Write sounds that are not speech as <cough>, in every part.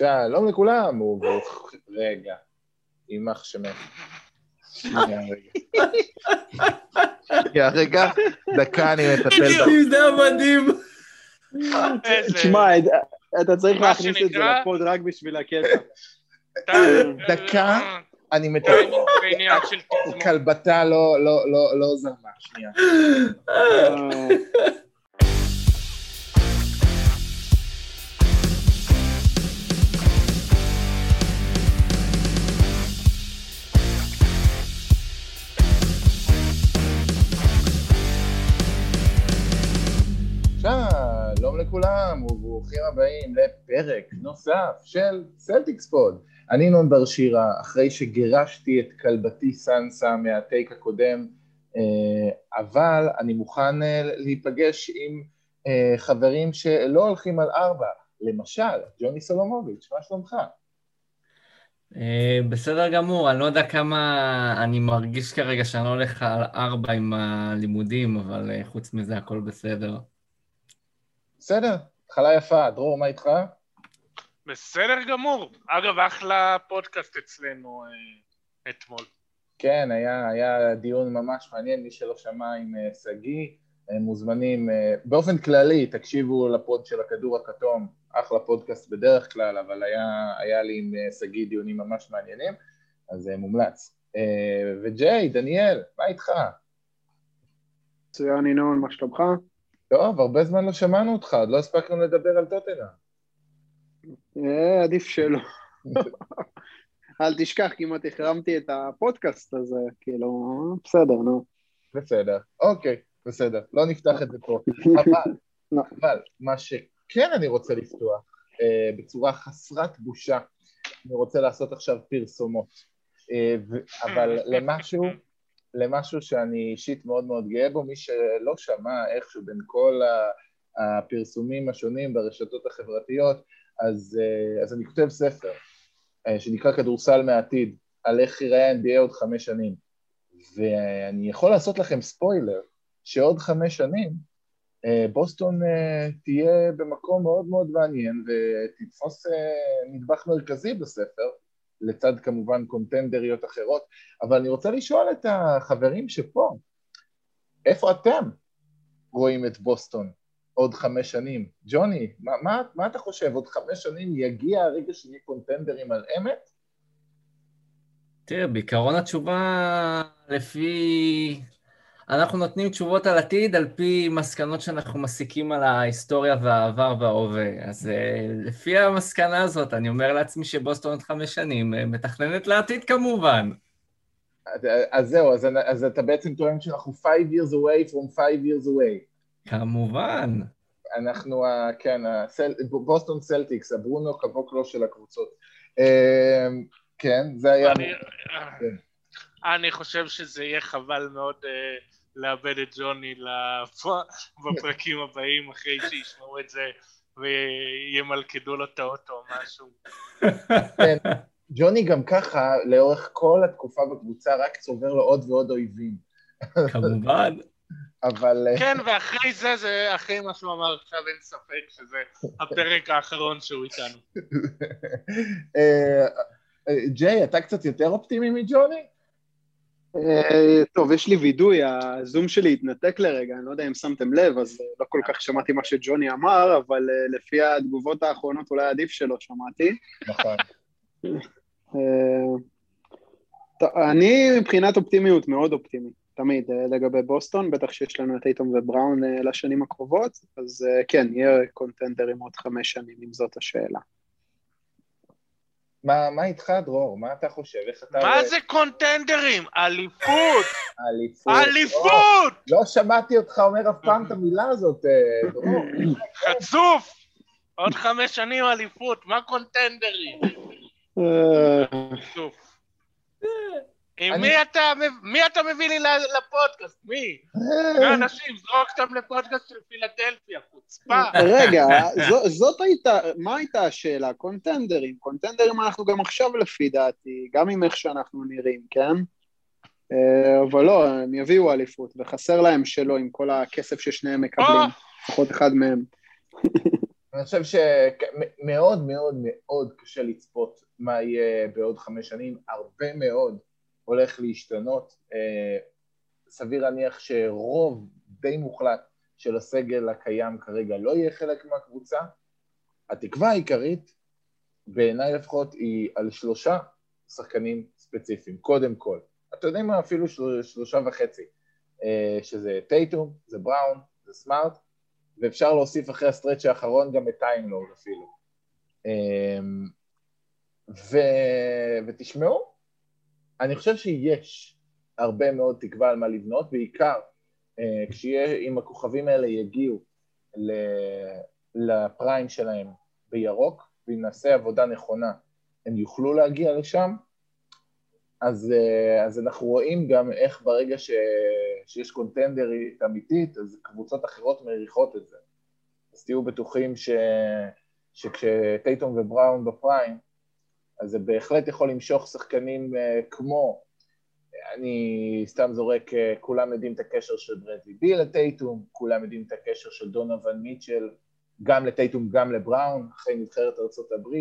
שלום לכולם, וברוך... רגע, יימח שמך. שנייה, רגע. דקה אני מטפל. זה היה מדהים. איזה- תשמע, את- אתה צריך להכניס את זה לפוד רק בשביל הקטע. דקה. אני מטפל... כלבתה לא, לא, לא, לא זרמה, שנייה. לכולם וברוכים הבאים לפרק נוסף של Celtics Pod. אני ינון בר שירה, אחרי שגירשתי את כלבתי סנסה מה take הקודם, אה, אבל אני מוכן אה, להיפגש עם אה, חברים שלא הולכים על ארבע, למשל, ג'וני סולומוביץ', מה שלומך? בסדר גמור, אני לא יודע כמה אני מרגיש כרגע שאני לא הולך על ארבע עם הלימודים, אבל חוץ מזה הכל בסדר. בסדר, התחלה יפה, דרור, מה איתך? בסדר גמור. אגב, אחלה פודקאסט אצלנו אה, אתמול. כן, היה, היה דיון ממש מעניין, מי שלא שמע עם אה, שגיא, אה, מוזמנים, אה, באופן כללי, תקשיבו לפוד של הכדור הכתום, אחלה פודקאסט בדרך כלל, אבל היה, היה לי עם אה, שגיא דיונים ממש מעניינים, אז אה, מומלץ. אה, וג'יי, דניאל, מה איתך? מצוין ינון, מה שלומך? טוב, הרבה זמן לא שמענו אותך, עוד לא הספקנו לדבר על טוטנה. אה, עדיף שלא. אל תשכח, כמעט החרמתי את הפודקאסט הזה, כאילו, בסדר, נו. בסדר, אוקיי, בסדר, לא נפתח את זה פה. <laughs> אבל, לא. אבל, מה שכן אני רוצה לפתוח, אה, בצורה חסרת בושה, אני רוצה לעשות עכשיו פרסומות. אה, אבל למשהו, למשהו שאני אישית מאוד מאוד גאה בו, מי שלא שמע איכשהו בין כל הפרסומים השונים ברשתות החברתיות, אז, אה, אז אני כותב ספר אה, שנקרא כדורסל מהעתיד, על איך ייראה ה-NBA עוד חמש שנים. ואני יכול לעשות לכם ספוילר, שעוד חמש שנים אה, בוסטון תהיה במקום מאוד מאוד מעניין ותתפוס נדבך מרכזי בספר, לצד כמובן קונטנדריות אחרות, אבל אני רוצה לשאול את החברים שפה, איפה אתם רואים את בוסטון עוד חמש שנים? ג'וני, מה, מה, מה אתה חושב, עוד חמש שנים יגיע הרגע שנהיה קונטנדרים על אמת? תראה, בעיקרון התשובה לפי... אנחנו נותנים תשובות על עתיד על פי מסקנות שאנחנו מסיקים על ההיסטוריה והעבר וההווה. אז אה, לפי המסקנה הזאת, אני אומר לעצמי שבוסטון עוד חמש שנים אה, מתכננת לעתיד כמובן. אז- אז זהו, אז, אז אתה בעצם טוען שאנחנו five years away from five years away. כמובן. אנחנו, ה- כן, הסל, בוסטון סלטיקס, הברונו קבוקלו של הקבוצות. אה, כן, זה היה... אני- כן. אני חושב שזה יהיה חבל מאוד אה, לאבד את ג'וני לפ- <laughs> בפרקים הבאים, אחרי שישמעו את זה וימלכדו לו את האוטו או משהו. כן. ג'וני גם ככה, לאורך כל התקופה בקבוצה, רק צובר לו עוד ועוד אויבים. כמובן. אבל... אה, כן, ואחרי זה, זה אחרי מה שהוא אמר עכשיו, אין ספק שזה הפרק האחרון שהוא איתנו. אה, אה, ג'יי, אתה קצת יותר אופטימי מג'וני? אה, טוב, יש לי וידוי, הזום שלי התנתק לרגע, אני לא יודע אם שמתם לב, אז אה, לא כל כך שמעתי מה שג'וני אמר, אבל אה, לפי התגובות האחרונות אולי עדיף שלא שמעתי. נכון. <laughs> אני מבחינת אופטימיות מאוד אופטימי, תמיד, לגבי בוסטון, בטח שיש לנו את אייטום ובראון לשנים הקרובות, אז כן, יהיה קונטנדרים עוד חמש שנים, אם זאת השאלה. מה מה איתך, דרור? מה אתה חושב? איך אתה... מה זה קונטנדרים? אליפות! אליפות. אליפות! לא שמעתי אותך אומר אף פעם את המילה הזאת, אה, דרור. חצוף! עוד חמש שנים אליפות, מה קונטנדרים? אה, חצוף. אני- עם מי אתה, מי אתה מביא לי לפודקאסט? מי? מי אנשים? זרוק אותם לפודקאסט של פילדלפיה, חוצפה. רגע, זו, זאת הייתה, מה הייתה השאלה? קונטנדרים. קונטנדרים אנחנו גם עכשיו לפי דעתי, גם עם איך שאנחנו נראים, כן? אה, אבל לא, הם יביאו אליפות, וחסר להם שלא עם כל הכסף ששניהם מקבלים, לפחות אחד מהם. <laughs> אני חושב שמאוד מאוד מאוד קשה לצפות מה יהיה בעוד חמש שנים, הרבה מאוד הולך להשתנות. אה, סביר להניח שרוב די מוחלט של הסגל הקיים כרגע לא יהיה חלק מהקבוצה. התקווה העיקרית, בעיניי לפחות, היא על שלושה שחקנים ספציפיים, קודם כל. אתה יודע מה? אפילו של, שלושה וחצי, אה, שזה טייטום, זה בראון, זה סמארט, ואפשר להוסיף אחרי ה stretch האחרון גם את טיימלורד אפילו. אמ, ו... ותשמעו, אני חושב שיש הרבה מאוד תקווה על מה לבנות, בעיקר אה, כשאם הכוכבים האלה יגיעו ל prime שלהם בירוק, ואם נעשה עבודה נכונה הם יוכלו להגיע לשם, אז, אה, אז אנחנו רואים גם איך ברגע ש, שיש קונטנדרית אמיתית, אז קבוצות אחרות מריחות את זה. אז תהיו בטוחים ש, שכשטייטום ובראון בפריים, אז זה בהחלט יכול למשוך שחקנים אה, כמו, אני סתם זורק, אה, כולם יודעים את הקשר של ברדלי בי לטייטום, כולם יודעים את הקשר של דונובל מיטשל, גם לטייטום, גם לבראון, אחרי נבחרת ארה"ב,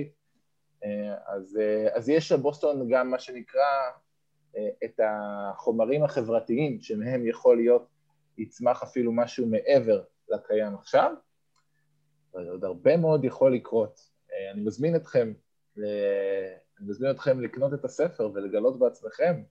אה, אז, אז יש לבוסטון גם מה שנקרא את החומרים החברתיים שמהם יכול להיות, יצמח אפילו משהו מעבר לקיים עכשיו, עוד הרבה מאוד יכול לקרות. אני מזמין אתכם אני מזמין אתכם לקנות את הספר ולגלות בעצמכם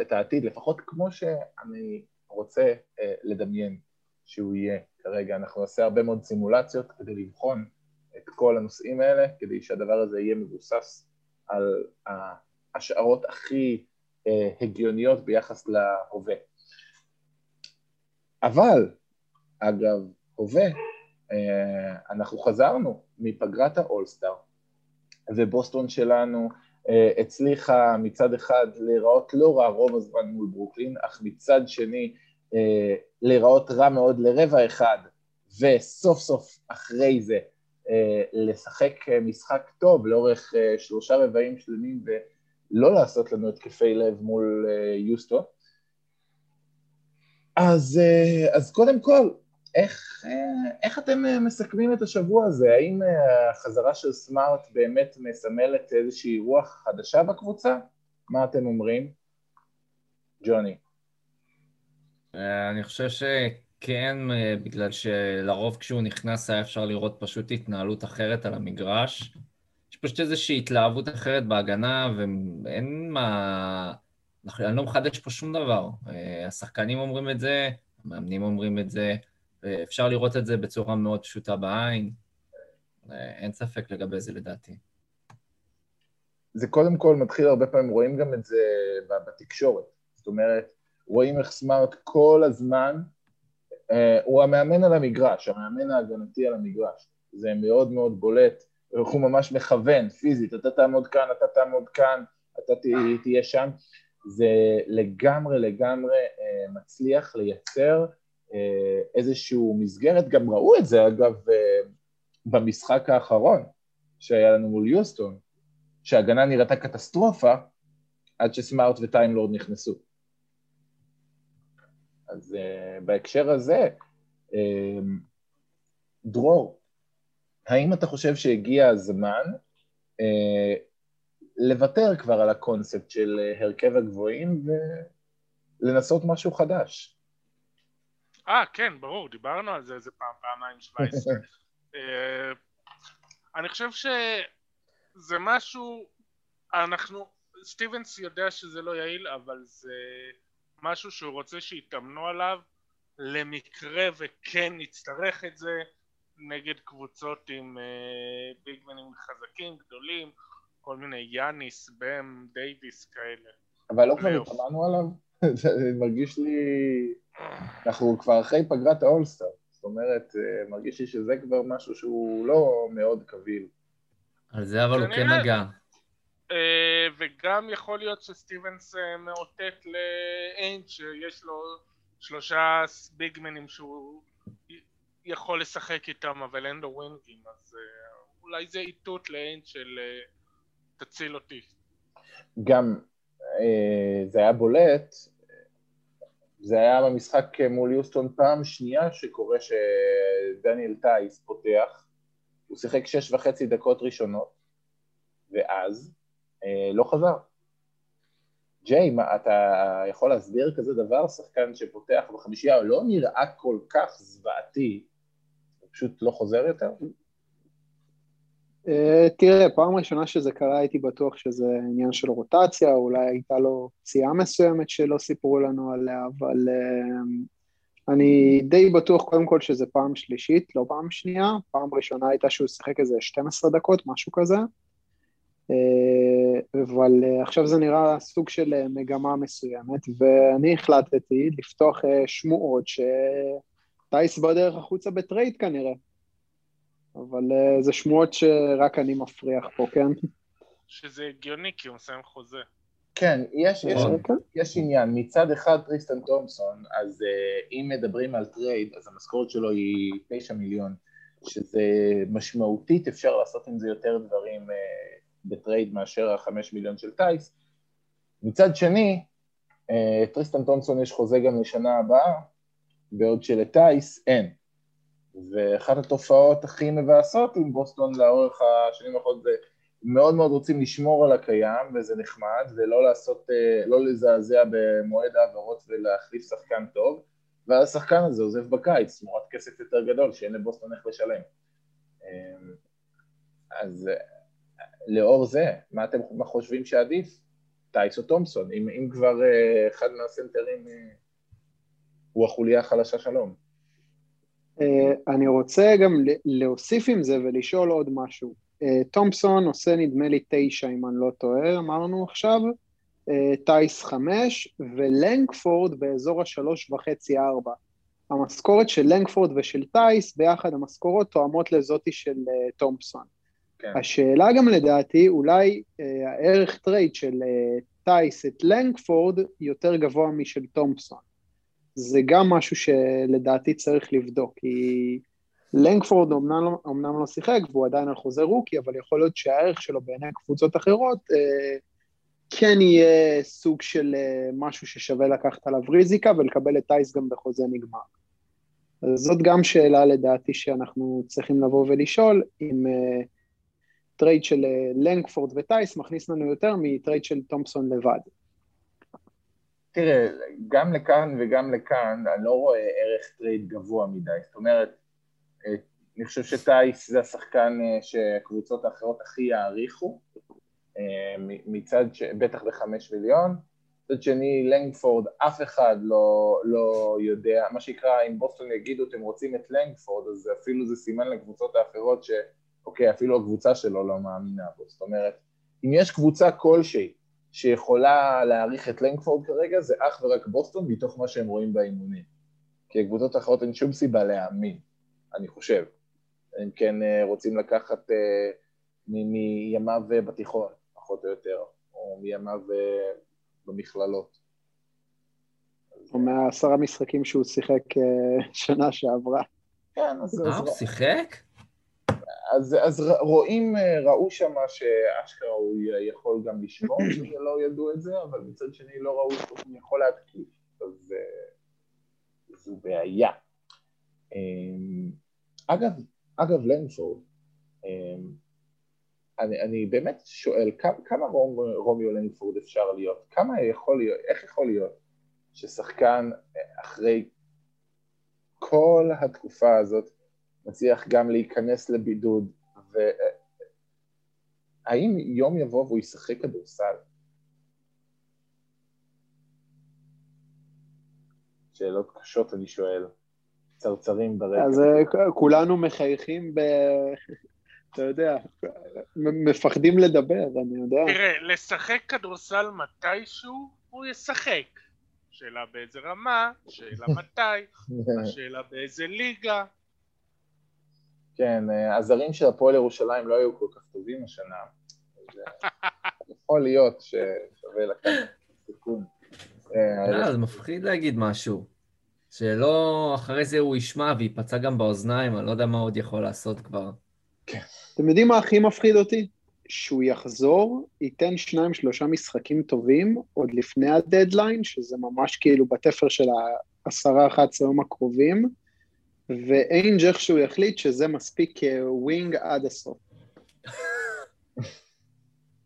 את העתיד, לפחות כמו שאני רוצה אה, לדמיין שהוא יהיה כרגע. אנחנו נעשה הרבה מאוד סימולציות כדי לבחון את כל הנושאים האלה, כדי שהדבר הזה יהיה מבוסס על ההשערות הכי אה, הגיוניות ביחס להווה. אבל, אגב, הווה, אה, אנחנו חזרנו מפגרת האולסטאר, ובוסטון שלנו אה, הצליחה מצד אחד להיראות לא רע רוב הזמן מול ברוקלין, אך מצד שני אה, להיראות רע מאוד לרבע אחד, וסוף סוף אחרי זה אה, לשחק משחק טוב לאורך שלושה רבעים שלמים ולא לעשות לנו התקפי לב מול יוסטון. אז, אז קודם כל, איך, איך אתם מסכמים את השבוע הזה? האם החזרה של סמארט באמת מסמלת איזושהי רוח חדשה בקבוצה? מה אתם אומרים? ג'וני. אני חושב שכן, בגלל שלרוב כשהוא נכנס היה אפשר לראות פשוט התנהלות אחרת על המגרש. יש פשוט איזושהי התלהבות אחרת בהגנה, ואין מה... אני לא מחדש פה שום דבר. השחקנים אומרים את זה, המאמנים אומרים את זה, אפשר לראות את זה בצורה מאוד פשוטה בעין, אין ספק לגבי זה לדעתי. זה קודם כל מתחיל הרבה פעמים, רואים גם את זה בתקשורת. זאת אומרת, רואים איך סמארט כל הזמן, אה, הוא המאמן על המגרש, המאמן ההגנתי על המגרש. זה מאוד מאוד בולט, הוא ממש מכוון, פיזית, אתה תעמוד כאן, אתה תעמוד כאן, אתה תהיה שם. זה לגמרי לגמרי אה, מצליח לייצר אה, איזושהי מסגרת, גם ראו את זה אגב אה, במשחק האחרון שהיה לנו מול יוסטון, שההגנה נראתה קטסטרופה עד שסמארט וטיימלורד נכנסו. אז uh, בהקשר הזה, uh, דרור, האם אתה חושב שהגיע הזמן uh, לוותר כבר על הקונספט של הרכב הגבוהים ולנסות משהו חדש? אה, כן, ברור, דיברנו על זה איזה פעם, פעמיים 17. <laughs> אה, אני חושב שזה משהו, אנחנו, סטיבנס יודע שזה לא יעיל, אבל זה משהו שהוא רוצה שיתאמנו עליו למקרה וכן נצטרך את זה נגד קבוצות עם uh, ביגמנים חזקים, גדולים, כל מיני יאניס, בם, דייוויס כאלה. אבל לא כבר התאמנו עליו? <laughs> זה מרגיש לי... אנחנו כבר אחרי פגרת האולסטאר, זאת אומרת, אה, מרגיש לי שזה כבר משהו שהוא לא מאוד קביל. על זה אבל הוא כן נגע. אה, וגם יכול להיות שסטיבנס אה, מאותת לאיינד שיש לו שלושה ביגמנים שהוא יכול לשחק איתם אבל אין לו ווינגים אז אולי זה איתות לאיינד של תציל אותי. גם זה היה בולט זה היה במשחק מול יוסטון פעם שנייה שקורה שדניאל טייס פותח, הוא שיחק שש וחצי דקות ראשונות, ואז אה, לא חזר. ג'יי, מה, אתה יכול להסביר כזה דבר? שחקן שפותח בחמישייה לא נראה כל כך זוועתי, הוא פשוט לא חוזר יותר? Uh, תראה, פעם ראשונה שזה קרה הייתי בטוח שזה עניין של רוטציה, אולי הייתה לו פציעה מסוימת שלא סיפרו לנו עליה, אבל uh, אני די בטוח קודם כל שזה פעם שלישית, לא פעם שנייה, פעם ראשונה הייתה שהוא שיחק איזה 12 דקות, משהו כזה, uh, אבל עכשיו זה נראה סוג של מגמה מסוימת, ואני החלטתי לפתוח שמועות שטייס בדרך החוצה בטרייד כנראה. אבל אה, זה שמועות שרק אני מפריח פה, כן? שזה הגיוני כי הוא מסיים חוזה. כן, יש, יש, כן. יש עניין. מצד אחד טריסטן תומפסון, אז אה, אם מדברים על trade, אז המשכורת שלו היא 9 מיליון, שזה משמעותית, אפשר לעשות עם זה יותר דברים אה, ב trade מאשר החמש מיליון של טייס. מצד שני, אה, טריסטן תומפסון יש חוזה גם לשנה הבאה, בעוד שלטייס אין. ואחת התופעות הכי מבאסות עם בוסטון לאורך השנים האחרונות זה מאוד מאוד רוצים לשמור על הקיים וזה נחמד ולא לעשות, לא לזעזע במועד העברות ולהחליף שחקן טוב ואז השחקן הזה עוזב בקיץ תמורת כסף יותר גדול שאין לבוסטון איך לשלם. אז לאור זה, מה אתם חושבים שעדיף? טייס או תומפסון, אם, אם כבר אחד מהסנטרים הוא החוליה החלשה שלום אני רוצה גם להוסיף עם זה ולשאול עוד משהו. Uh, תומפסון עושה נדמה לי תשע, אם אני לא טועה, אמרנו עכשיו, uh, טייס חמש, ולנקפורד באזור השלוש וחצי ארבע. המשכורת של לנקפורד ושל טייס, ביחד המשכורות תואמות לזאתי של uh, תומפסון. כן. השאלה גם לדעתי, אולי uh, הערך trade של אה, טייס ולנגפורד יותר גבוה משל תומפסון. זה גם משהו שלדעתי צריך לבדוק, כי לנגפורד אמנם, לא, אמנם לא שיחק והוא עדיין על חוזה rookie, אבל יכול להיות שהערך שלו בעיני קבוצות אחרות אה, כן יהיה סוג של אה, משהו ששווה לקחת עליו ריזיקה ולקבל את טייס גם בחוזה נגמר. אז זאת גם שאלה לדעתי שאנחנו צריכים לבוא ולשאול, אם אה, trade של אה, לנגפורד וטייס מכניס לנו יותר מ trade של תומפסון לבד. תראה, גם לכאן וגם לכאן אני לא רואה ערך trade גבוה מדי, זאת אומרת, אה, אני חושב שטייס זה השחקן אה, שהקבוצות האחרות הכי יעריכו, אה, מצד, ש... בטח בחמש מיליון, מצד שני לנגפורד, אף אחד לא, לא יודע, מה שנקרא, אם בוסטון יגידו אתם רוצים את לנגפורד, אז אפילו זה סימן לקבוצות האחרות שאוקיי, אפילו הקבוצה שלו לא מאמינה בו, זאת אומרת, אם יש קבוצה כלשהי שיכולה להעריך את לנגפורד כרגע זה אך ורק בוסטון מתוך מה שהם רואים באימונים. כי הקבוצות האחרות אין שום סיבה להאמין, אני חושב. הם כן אה, רוצים לקחת אה, מימיו בתיכון, פחות או יותר, או מימיו אה, במכללות. או מהעשרה משחקים שהוא שיחק שנה שעברה. כן, אז... אה, הוא שיחק? אז, אז רואים, ראו שם שאשכרה הוא יכול גם לשמור, <clears throat> שלא ידעו את זה, אבל מצד שני לא ראו שהוא יכול להתקיף, אז זו בעיה. אמ, אגב, אגב לנפורד, אמ, אני, אני באמת שואל, כמה, כמה רומ, רומיו לנפורד אפשר להיות? כמה יכול להיות, איך יכול להיות ששחקן אחרי כל התקופה הזאת מצליח גם להיכנס לבידוד, והאם יום יבוא והוא ישחק כדורסל? שאלות קשות אני שואל, צרצרים ברקע. אז אה, כולנו מחייכים ב... <laughs> אתה יודע, מפחדים לדבר, אני יודע. תראה, לשחק כדורסל מתישהו, הוא ישחק. שאלה באיזה רמה, שאלה מתי, <laughs> שאלה באיזה ליגה. כן, אה, הזרים של הפועל ירושלים לא היו כל כך טובים השנה, אז אה, <laughs> יכול להיות ששווה לקחת סיכון. אה, זה מפחיד להגיד משהו. שלא, אחרי זה הוא ישמע וייפצע גם באוזניים, אני לא יודע מה עוד יכול לעשות כבר. כן. אתם יודעים מה הכי מפחיד אותי? שהוא יחזור, ייתן שניים שלושה משחקים טובים עוד לפני הדדליין, שזה ממש כאילו בתפר של העשרה, אחת עשרה יום הקרובים, ואיינג' איכשהו יחליט שזה מספיק wing עד הסוף. <laughs>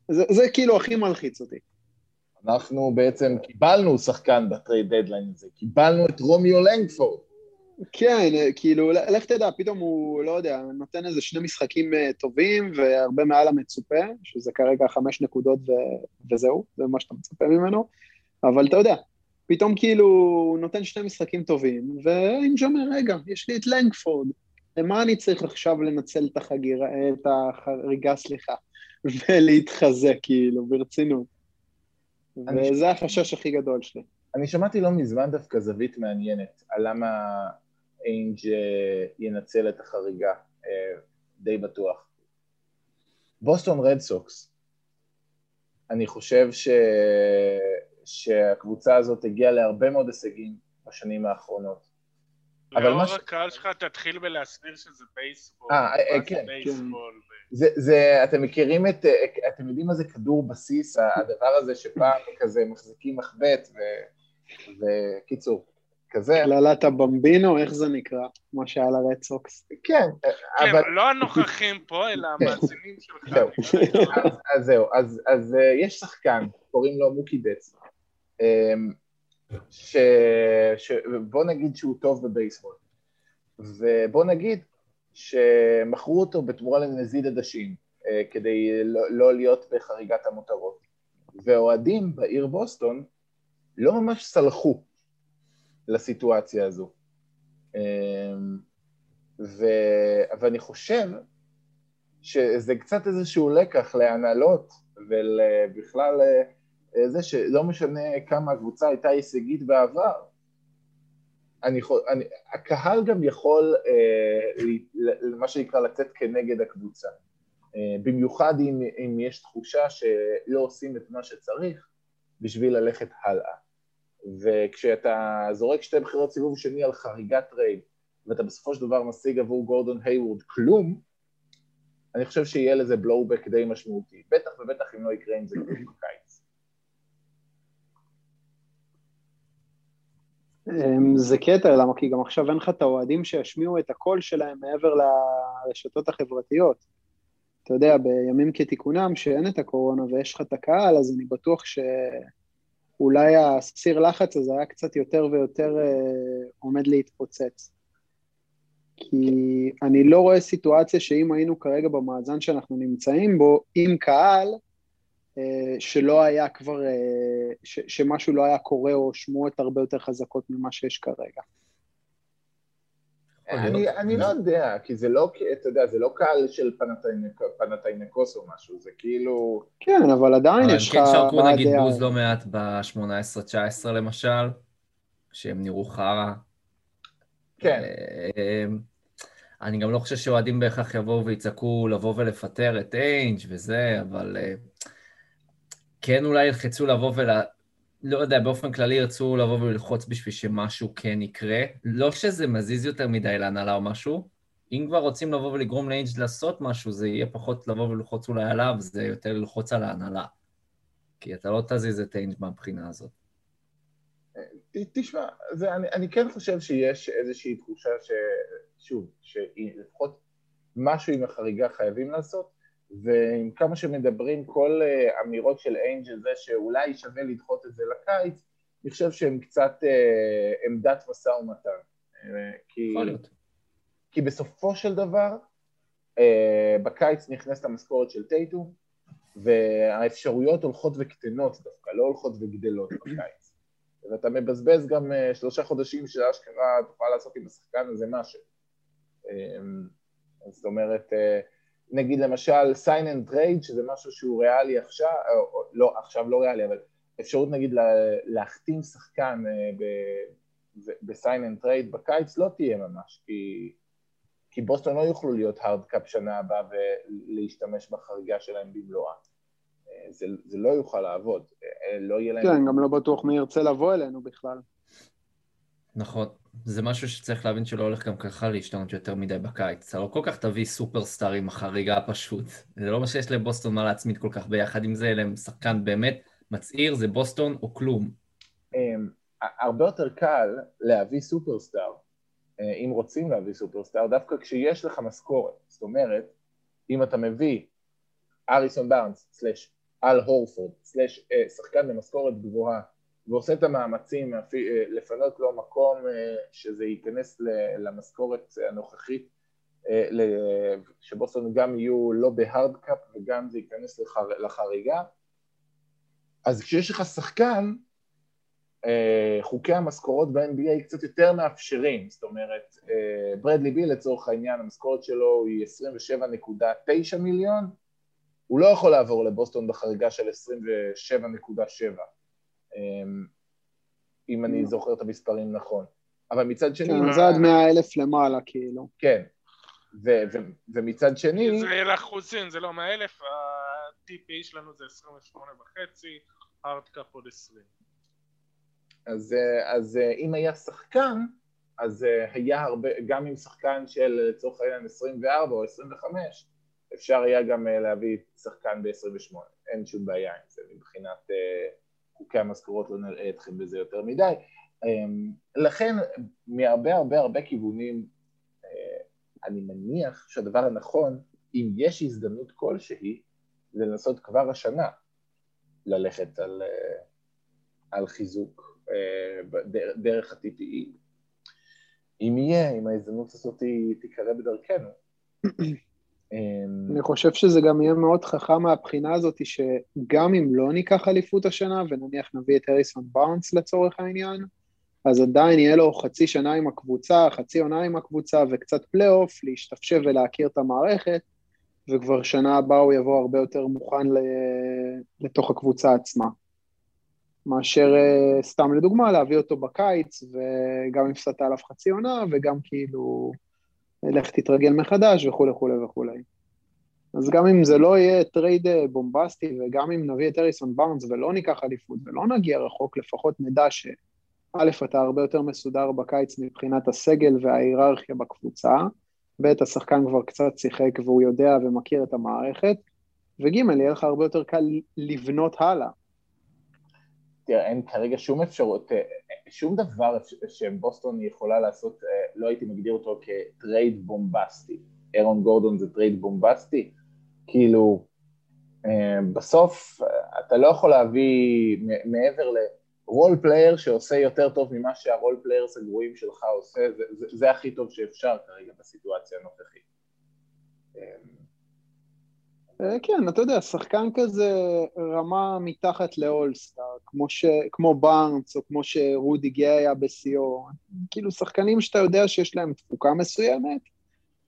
זה, זה כאילו הכי מלחיץ אותי. אנחנו בעצם קיבלנו שחקן ב trade deadline הזה, קיבלנו את רומיו לנגפורד. כן, כאילו, לך תדע, פתאום הוא, לא יודע, נותן איזה שני משחקים אה, טובים והרבה מעל המצופה, שזה כרגע חמש נקודות ו- וזהו, זה מה שאתה מצפה ממנו, אבל אתה יודע, פתאום כאילו הוא נותן שני משחקים טובים, ואינג' אומר, רגע, יש לי את לנגפורד, למה אני צריך עכשיו לנצל את החגירה, את החריגה, סליחה, <laughs> ולהתחזק, כאילו, ברצינות. וזה החשש הכי גדול שלי. אני שמעתי לא מזמן דווקא זווית מעניינת על למה איינג' אה, ינצל את החריגה, אה, די בטוח. בוסטון רד סוקס, אני חושב ש... שהקבוצה הזאת הגיעה להרבה מאוד הישגים בשנים האחרונות. אבל מה ש... הקהל שלך תתחיל בלהסביר שזה בייסבול. אה, אה כן. בייסבול. זה, זה, אתם מכירים את, אתם יודעים מה זה כדור בסיס, הדבר הזה שפעם כזה מחזיקים מחבט, וקיצור, כזה. קללת הבמבינו, איך זה נקרא? מה שהיה לרד סוקס. כן, כן, אבל... לא הנוכחים פה, אלא כן. המאזינים שלך. אז זהו, אז אה, יש שחקן, קוראים לו מוקי דץ, אמ, שבוא נגיד שהוא טוב בבייסבול, ובוא נגיד שמכרו אותו בתמורה לנזיד עדשים, אה, כדי לא, לא להיות בחריגת המותרות, ואוהדים בעיר בוסטון לא ממש סלחו לסיטואציה הזו. אמ, ו... ואני חושב שזה קצת איזשהו לקח להנהלות ובכלל אה, זה שלא משנה כמה הקבוצה הייתה הישגית בעבר, אני, אני, הקהל גם יכול, אה, מה שנקרא, לצאת כנגד הקבוצה. אה, במיוחד אם, אם יש תחושה שלא עושים את מה שצריך בשביל ללכת הלאה. וכשאתה זורק שתי בחירות סיבוב שני על חריגת trade, ואתה בסופו של דבר משיג עבור גורדון היוורד כלום, אני חושב שיהיה לזה בלואו-בק די משמעותי. בטח ובטח אם לא יקרה עם זה כלום בקיץ. זה קטע, למה? כי גם עכשיו אין לך את האוהדים שישמיעו את הקול שלהם מעבר לרשתות החברתיות. אתה יודע, בימים כתיקונם, שאין את הקורונה ויש לך את הקהל, אז אני בטוח ש... אולי הסיר לחץ הזה היה קצת יותר ויותר אה, עומד להתפוצץ. כי אני לא רואה סיטואציה שאם היינו כרגע במאזן שאנחנו נמצאים בו, עם קהל, שלא היה כבר, אה, ש, שמשהו לא היה קורה או שמועות הרבה יותר חזקות ממה שיש כרגע. אני, אני לא יודע, כי זה לא, אתה יודע, זה לא קהל של פנטיינקוס או משהו, זה כאילו... כן, אבל עדיין יש לך... כן שרקו נגיד בוז לא מעט ב-18-19 למשל, שהם נראו חרא. כן. אה, אני גם לא חושב שאוהדים בהכרח יבואו ויצעקו לבוא ולפטר את איינג' וזה, אבל אה, כן אולי ילחצו לבוא ול... לא יודע, באופן כללי ירצו לבוא וללחוץ בשביל שמשהו כן יקרה. לא שזה מזיז יותר מדי להנהלה או משהו. אם כבר רוצים לבוא ולגרום לאינג' לעשות משהו, זה יהיה פחות לבוא וללחוץ אולי עליו, זה יותר ללחוץ על ההנהלה. כי אתה לא תזיז את איינג' מהבחינה הזאת. תשמע, זה, אני, אני כן חושב שיש איזושהי תחושה ש... שוב, שלפחות משהו עם החריגה חייבים לעשות, ועם כמה שמדברים כל אה, אמירות של אנג'ל זה שאולי שווה לדחות את זה לקיץ, אני חושב שהם קצת אה, עמדת משא ומתן. אה, כי, כי בסופו של דבר, בקיץ נכנסת המשכורת של טייטו, והאפשרויות הולכות וקטנות דווקא, לא הולכות וגדלות בקיץ. ואתה מבזבז גם שלושה חודשים שאשכרה תוכל לעשות עם השחקן הזה משהו. זאת אומרת, נגיד למשל sign and trade, שזה משהו שהוא ריאלי עכשיו, או, לא, עכשיו לא ריאלי, אבל אפשרות נגיד להחתים שחקן אה, ב-sign and trade בקיץ לא תהיה ממש, כי, כי בוסטון לא יוכלו להיות hard cap שנה הבאה ולהשתמש בחריגה שלהם במלואה. אה, זה, זה לא יוכל לעבוד, אה, לא יהיה להם... כן, גם לא בטוח מי ירצה לבוא אלינו בכלל. נכון. זה משהו שצריך להבין שלא הולך גם ככה להשתנות יותר מדי בקיץ. אתה לא כל כך תביא סופרסטאר עם החריגה פשוט. זה לא מה שיש לבוסטון מה להצמיד כל כך ביחד עם זה, אלא אם שחקן באמת מצהיר, זה בוסטון או כלום. אמ, הרבה יותר קל להביא סופרסטאר אה, אם רוצים להביא סופרסטאר, דווקא כשיש לך משכורת. זאת אומרת, אם אתה מביא הריסון בארנס, slash אל הורפורד, slash אה, שחקן במשכורת גבוהה, ועושה את המאמצים אה, לפנות לו מקום שזה ייכנס למשכורת הנוכחית, שבוסטון גם יהיו לא ב hard cap וגם זה ייכנס לחריגה, אז כשיש לך שחקן, אה, חוקי המשכורות ב-NBA קצת יותר מאפשרים, זאת אומרת, אה, ברדלי ביל לצורך העניין, המשכורת שלו היא 27.9 מיליון, הוא לא יכול לעבור לבוסטון בחריגה של 27.7, אה, אם אני זוכר את המספרים נכון. אבל מצד שני... כן, זה עד 100 אלף למעלה, כאילו. כן, ו- ו- ומצד שני... זה לאחוזים, זה לא 100 אלף, ה-TPA שלנו זה 28 וחצי, הארדקאפ עוד 20. אז, אה, אז אה, אם היה שחקן, אז אה, היה הרבה, גם עם שחקן של לצורך העניין 24 או 25, אפשר היה גם להביא שחקן ב-28, אין שום בעיה עם זה, מבחינת חוקי המשכורות לא נראה אתכם בזה יותר מדי. אמ, לכן מהרבה הרבה הרבה כיוונים אני מניח שהדבר הנכון, אם יש הזדמנות כלשהי, זה לנסות כבר השנה ללכת על, על חיזוק. אה, דרך ה-TPE. אם יהיה, אם ההזדמנות הזאת תיקרא בדרכנו. אמ, אני חושב שזה גם יהיה מאוד חכם מהבחינה הזאת, שגם אם לא ניקח אליפות השנה, ונניח נביא את הריסון בארנס לצורך העניין, אז עדיין יהיה לו חצי שנה עם הקבוצה, חצי עונה עם הקבוצה וקצת פלייאוף, להשתפשף ולהכיר את המערכת, וכבר שנה הבאה הוא יבוא הרבה יותר מוכן לתוך הקבוצה עצמה. מאשר אה, סתם לדוגמה להביא אותו בקיץ, וגם הפסדת עליו חצי עונה, וגם כאילו לך תתרגל מחדש וכולי וכולי וכולי. אז גם אם זה לא יהיה trade אה, בומבסטי, וגם אם נביא את הריסון בארנס ולא ניקח אליפות ולא נגיע רחוק, לפחות נדע שא', אתה הרבה יותר מסודר בקיץ מבחינת הסגל וההיררכיה בקבוצה, ב', השחקן כבר קצת שיחק והוא יודע ומכיר את המערכת, וג', יהיה לך הרבה יותר קל לבנות הלאה. תראה, אין כרגע שום אפשרות, אה, שום דבר שבוסטון יכולה לעשות, אה, לא הייתי מגדיר אותו כ trade בומבסטי. ארון גורדון זה trade בומבסטי? כאילו, אה, בסוף אתה לא יכול להביא מעבר ל role player שעושה יותר טוב ממה שה role players הגרועים שלך עושה, זה, זה, זה הכי טוב שאפשר כרגע בסיטואציה הנוכחית. אה, כן, אתה יודע, שחקן כזה רמה מתחת לאולסטאר, כמו, ש... כמו בארנס או כמו שרודי גאה היה בשיאו, כאילו שחקנים שאתה יודע שיש להם תפוקה מסוימת,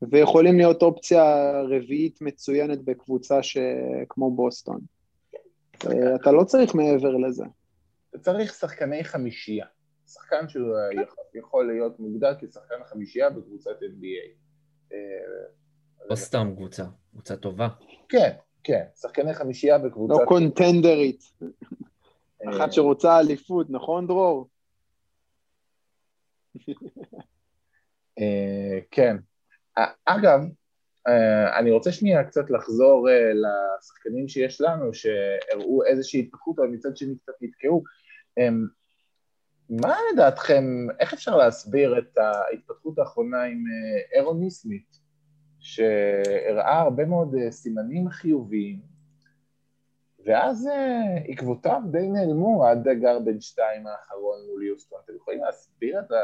ויכולים להיות אופציה רביעית מצוינת בקבוצה ש... כמו בוסטון. אה, אתה לא צריך מעבר לזה. אתה צריך שחקני חמישייה. שחקן שיכול להיות מוגדר כשחקן חמישייה בקבוצת NBA. לא סתם קבוצה, קבוצה טובה. כן, כן, שחקני חמישייה בקבוצה... לא קונטנדרית. אה, אחת שרוצה אליפות, נכון דרור? אה, כן. אגב, אה, אני רוצה שנייה קצת לחזור לשחקנים שיש לנו, שהראו איזושהי התפתחות, אבל מצד שני קצת נתקעו. מה לדעתכם, איך אפשר להסביר את ההתפתחות האחרונה עם אירון ניסמית? שהראה הרבה מאוד אה, סימנים חיוביים, ואז אה, עקבותיו די נעלמו עד 2 האחרון מול יוסטון. אתם יכולים להסביר את, ה...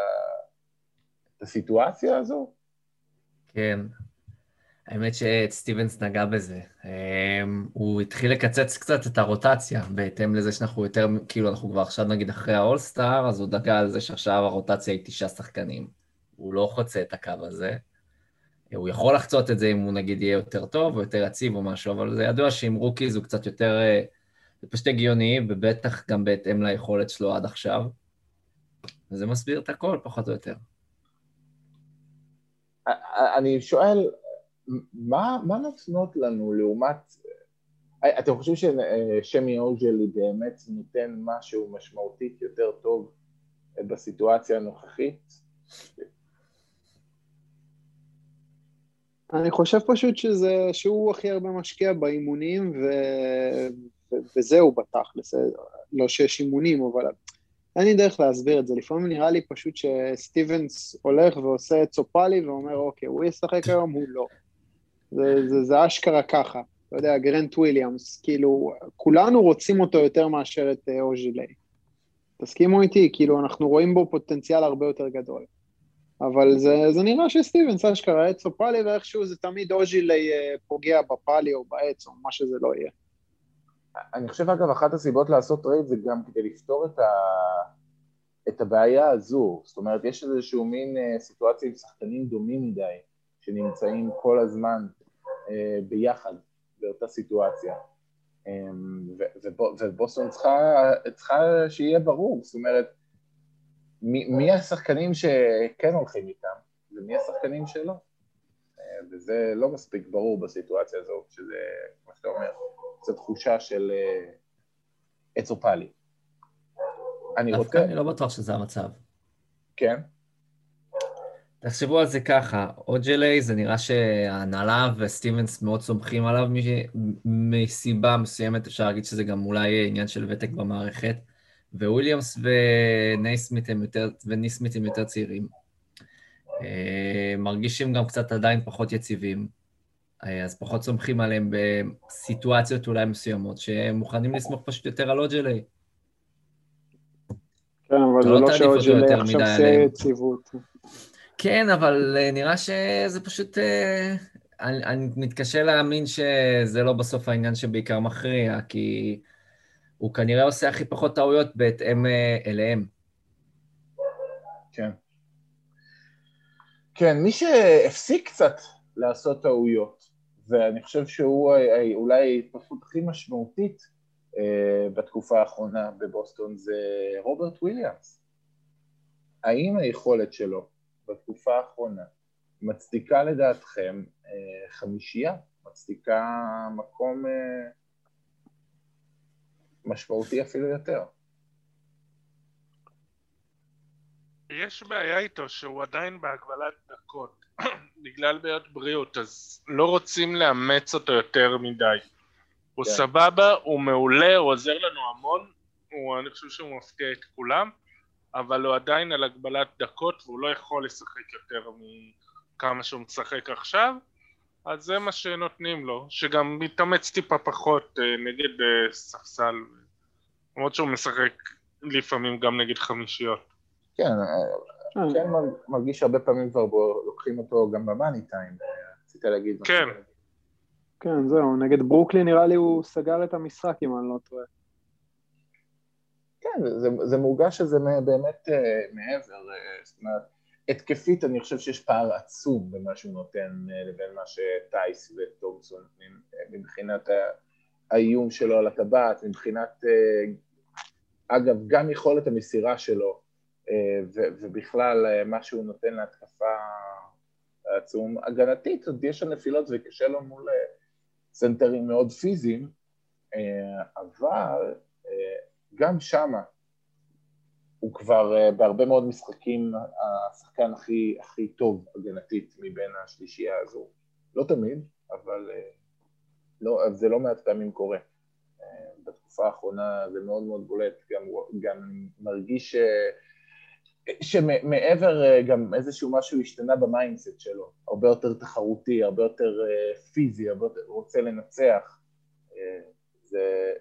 את הסיטואציה הזו? כן. האמת שסטיבנס נגע בזה. אמ, הוא התחיל לקצץ קצת את הרוטציה, בהתאם לזה שאנחנו יותר, כאילו אנחנו כבר עכשיו נגיד אחרי האולסטאר, אז הוא נגע על זה שעכשיו הרוטציה היא תשעה שחקנים. הוא לא חוצה את הקו הזה. הוא יכול לחצות את זה אם הוא נגיד יהיה יותר טוב או יותר יציב או משהו, אבל זה ידוע שעם rookies הוא קצת יותר, אה, זה פשוט הגיוני, ובטח גם בהתאם ליכולת שלו עד עכשיו. וזה מסביר את הכל, פחות או יותר. אני שואל, מה, מה נותנות לנו לעומת... אתם חושבים ששמי אוג'לי באמת נותן משהו משמעותית יותר טוב בסיטואציה הנוכחית? אני חושב פשוט שזה, שהוא הכי הרבה משקיע באימונים, ו... ו... וזהו בתכלס, לא שיש אימונים, אבל אין לי דרך להסביר את זה, לפעמים נראה לי פשוט שסטיבנס הולך ועושה צופלי ואומר, אוקיי, הוא ישחק היום, הוא לא. זה, זה, זה אשכרה ככה. אתה יודע, גרנט וויליאמס, כאילו, כולנו רוצים אותו יותר מאשר את אה, אוז'ילי. תסכימו איתי, כאילו, אנחנו רואים בו פוטנציאל הרבה יותר גדול. אבל זה, זה נראה שסטיבנס אשכרה עץ או פאלי, ואיכשהו זה תמיד אוז'ילי אה, פוגע בפאלי או בעץ או מה שזה לא יהיה. אני חושב אגב אחת הסיבות לעשות trade זה גם כדי לפתור את, ה... את הבעיה הזו, זאת אומרת יש איזשהו מין אה, סיטואציה עם שחקנים דומים מדי שנמצאים כל הזמן אה, ביחד באותה סיטואציה. אה, ובוסטון צריכה, צריכה שיהיה ברור, זאת אומרת מי, מי השחקנים שכן הולכים איתם ומי השחקנים שלא אה, וזה לא מספיק ברור בסיטואציה הזו, שזה, כמו שאתה אומר, זו תחושה של עץ אופלי. אני רוצה... אני לא בטוח שזה המצב. כן? תחשבו על זה ככה, אוג'לי זה נראה שההנהלה וסטיבנס מאוד סומכים עליו מסיבה מסוימת, אפשר להגיד שזה גם אולי עניין של ותק במערכת, וויליאמס ונייסמית הם יותר, וניסמית הם יותר צעירים. אה, מרגישים גם קצת עדיין פחות יציבים. אה, אז פחות סומכים עליהם בסיטואציות אולי מסוימות, שהם מוכנים לסמוך פשוט יותר על אוג'לי. כן, אבל זה לא, לא שאוג'לי עכשיו עושה יציבות. כן, אבל אה, נראה שזה פשוט... אני, אני מתקשה להאמין שזה לא בסוף העניין שבעיקר מכריע, כי הוא כנראה עושה הכי פחות טעויות בהתאם אליהם. כן. כן, מי שהפסיק קצת לעשות טעויות, ואני חושב שהוא אולי ההתפתחות הכי משמעותית uh, בתקופה האחרונה בבוסטון זה רוברט וויליאמס. האם היכולת שלו בתקופה האחרונה מצדיקה לדעתכם uh, חמישייה? מצדיקה מקום uh, משמעותי אפילו יותר? יש בעיה איתו שהוא עדיין בהגבלת דקות. <clears throat> בגלל בעיות בריאות, אז לא רוצים לאמץ אותו יותר מדי. הוא כן. סבבה, הוא מעולה, הוא עוזר לנו המון, הוא, אני חושב שהוא מפתיע את כולם, אבל הוא עדיין על הגבלת דקות והוא לא יכול לשחק יותר מכמה שהוא משחק עכשיו, אז זה מה שנותנים לו, שגם מתאמץ טיפה פחות אה, נגד אה, ספסל, למרות שהוא משחק לפעמים גם נגד חמישיות. כן, אה. כן מרגיש הרבה פעמים כבר בו, לוקחים אותו גם במאני טיים, רצית להגיד כן. כן, זהו, נגד ברוקלי נראה לי הוא סגר את המשחק אם אני לא טועה. כן, זה, זה מורגש שזה באמת uh, מעבר, uh, זאת אומרת, התקפית אני חושב שיש פער עצום בין מה שהוא נותן uh, לבין מה שטייס וטומסון נותנים uh, מבחינת האיום שלו על הטבעת, מבחינת, uh, אגב, גם יכולת המסירה שלו אה, ובכלל אה, מה שהוא נותן להתקפה עצום. הגנתית עוד יש שם נפילות וקשה לו מול אה, סנטרים מאוד פיזיים, אבל גם שמה הוא כבר בהרבה מאוד משחקים השחקן הכי, הכי טוב הגנתית מבין השלישייה הזו. לא תמיד, אבל לא, זה לא מעט פעמים קורה. בתקופה האחרונה זה מאוד מאוד בולט, גם, גם מרגיש שמעבר אה, גם איזשהו משהו השתנה ב mindset שלו, הרבה יותר תחרותי, הרבה יותר אה, פיזי, הרבה יותר רוצה לנצח, אה, זה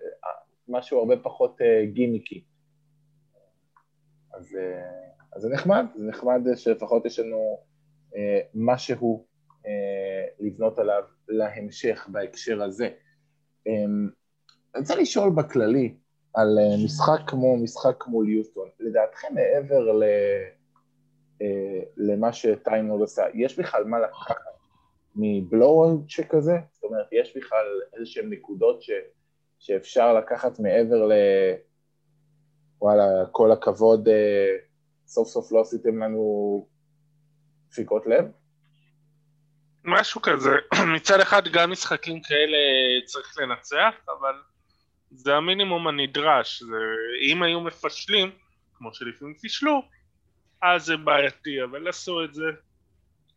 משהו הרבה פחות גימיקי. אז, אז זה נחמד, זה נחמד שלפחות יש לנו משהו לבנות עליו להמשך בהקשר הזה. אני רוצה לשאול בכללי, על אה, משחק כמו משחק מול יוסטון, לדעתכם מעבר ל... אה, למה שטיינורד עשה, יש בכלל מה לקחת מבלואווד שכזה? זאת אומרת, יש בכלל איזה שהן נקודות ש... שאפשר לקחת מעבר ל... וואלה, כל הכבוד, אה, סוף סוף לא עשיתם לנו דפיקות לב? משהו כזה, <clears throat> מצד אחד גם משחקים כאלה צריך לנצח, אבל זה המינימום הנדרש, זה, אם היו מפשלים, כמו שלפעמים פישלו, אז זה בעייתי, אבל עשו את זה,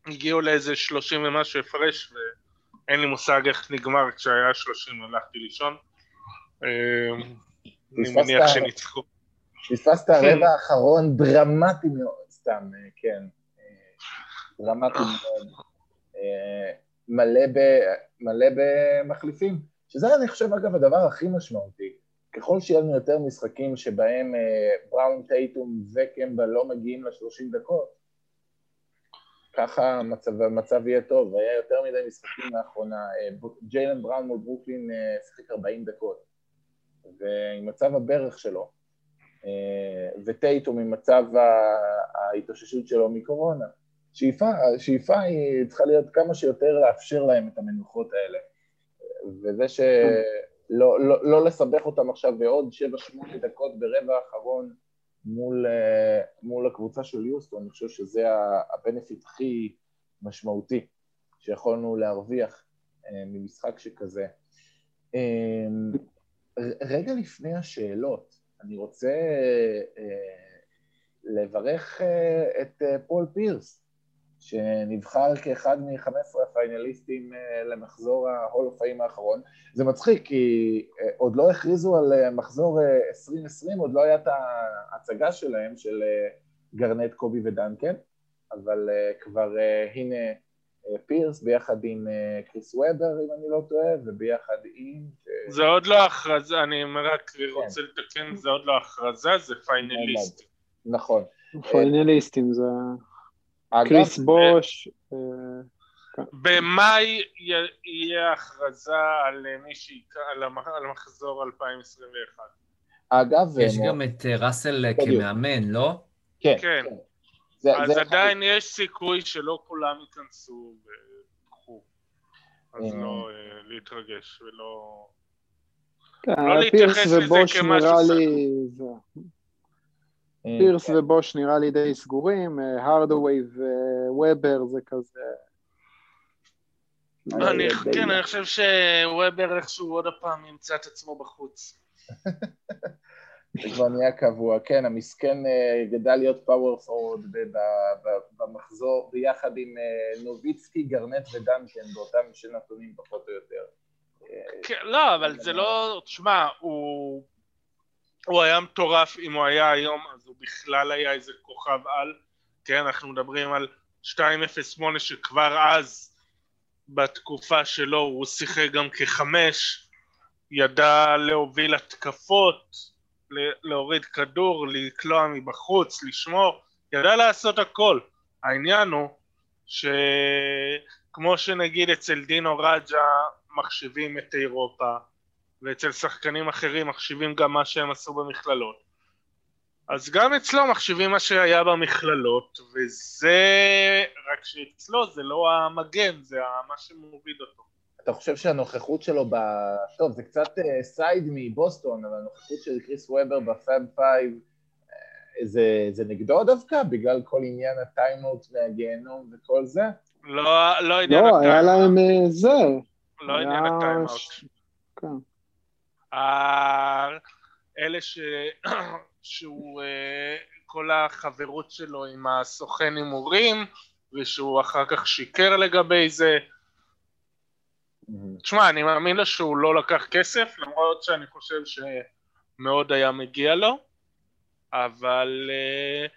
הגיעו לאיזה שלושים ומשהו הפרש, ואין לי מושג איך נגמר כשהיה שלושים, הלכתי לישון. אה, אני מניח שניצחו. פספסת רבע האחרון דרמטי מאוד, סתם, אה, כן, אה, דרמטי מאוד, אה, מלא, ב, מלא במחליפים, שזה אני חושב אגב הדבר הכי משמעותי, ככל שיהיה לנו יותר משחקים שבהם בראון טייטום וקמבה לא מגיעים לשלושים דקות, ככה המצב, המצב יהיה טוב, היה יותר מדי משחקים לאחרונה, ג'יילן בראון מול ברוקלין שיחק 40 דקות, ועם מצב הברך שלו, אה, וטייטו ממצב ההתאוששות שלו מקורונה. שאיפה, השאיפה היא צריכה להיות כמה שיותר לאפשר להם את המנוחות האלה. וזה שלא לא, לא לסבך אותם עכשיו בעוד 7-8 דקות ברבע האחרון מול, אה, מול הקבוצה של יוסטון, אני חושב שזה ה benefit הכי משמעותי שיכולנו להרוויח אה, ממשחק שכזה. רגע לפני השאלות, אני רוצה אה, לברך אה, את אה, פול פירס, שנבחר כאחד מ-15 הפיינליסטים למחזור ה Hall of Fame האחרון. זה מצחיק, כי עוד לא הכריזו על מחזור 2020, עוד לא היה את ההצגה שלהם, של גרנט, קובי ודנקן, אבל כבר הנה פירס ביחד עם אה, קריס וובר, אם אני לא טועה, וביחד עם... אה, זה עוד לא הכרזה, אני רק כן. רוצה לתקן, זה עוד לא הכרזה, זה פיינליסט. נכון. פיינליסטים זה... קריס בוש... אה, כן. במאי יהיה הכרזה על מי שיקרא, על המחזור 2021. אגב... יש גם את ראסל כמאמן, לא? כן. כן. זה, אז זה עדיין יש סיכוי שלא כולם ייכנסו ויקחו. אז אה. לא uh, להתרגש ולא... כן, לא להתייחס לזה כמשהו סגור. אה, פירס כן. ובוש נראה לי די סגורים, הרדווי וובר זה כזה... אני, כן, אני חושב שוובר איכשהו עוד הפעם ימצא את עצמו בחוץ. <laughs> זה כבר נהיה קבוע, כן, המסכן אה, גדל להיות פאוור פורוד במחזור ביחד עם אה, נוביצקי, גרנט ודנקן באותם שנתונים פחות או יותר. כן, לא, אבל זה לא, תשמע. הוא היה מטורף אם הוא היה היום, אז הוא בכלל היה איזה כוכב על, כן, אנחנו מדברים על 208 שכבר אז, בתקופה שלו, הוא שיחק גם כחמש, ידע להוביל התקפות, להוריד כדור, לקלוע מבחוץ, לשמור, ידע לעשות הכל. העניין הוא שכמו שנגיד אצל דינו רג'ה מחשיבים את אירופה ואצל שחקנים אחרים מחשיבים גם מה שהם עשו במכללות אז גם אצלו מחשיבים מה שהיה במכללות וזה רק שאצלו זה לא המגן זה מה שמוביל אותו אתה חושב שהנוכחות שלו ב... טוב, זה קצת side uh, מבוסטון, אבל הנוכחות של קריס וובר ב Fab Five, uh, זה, זה נגדו דווקא? בגלל כל עניין ה timeout והגיהנום וכל זה? לא, לא עניין לא, היה להם זה. לא היה... עניין ה timeout. כן. אלה ש... <coughs> שהוא, כל החברות שלו עם הסוכן הימורים, ושהוא אחר כך שיקר לגבי זה, תשמע, אני מאמין לו שהוא לא לקח כסף, למרות שאני חושב שמאוד היה מגיע לו, אבל uh,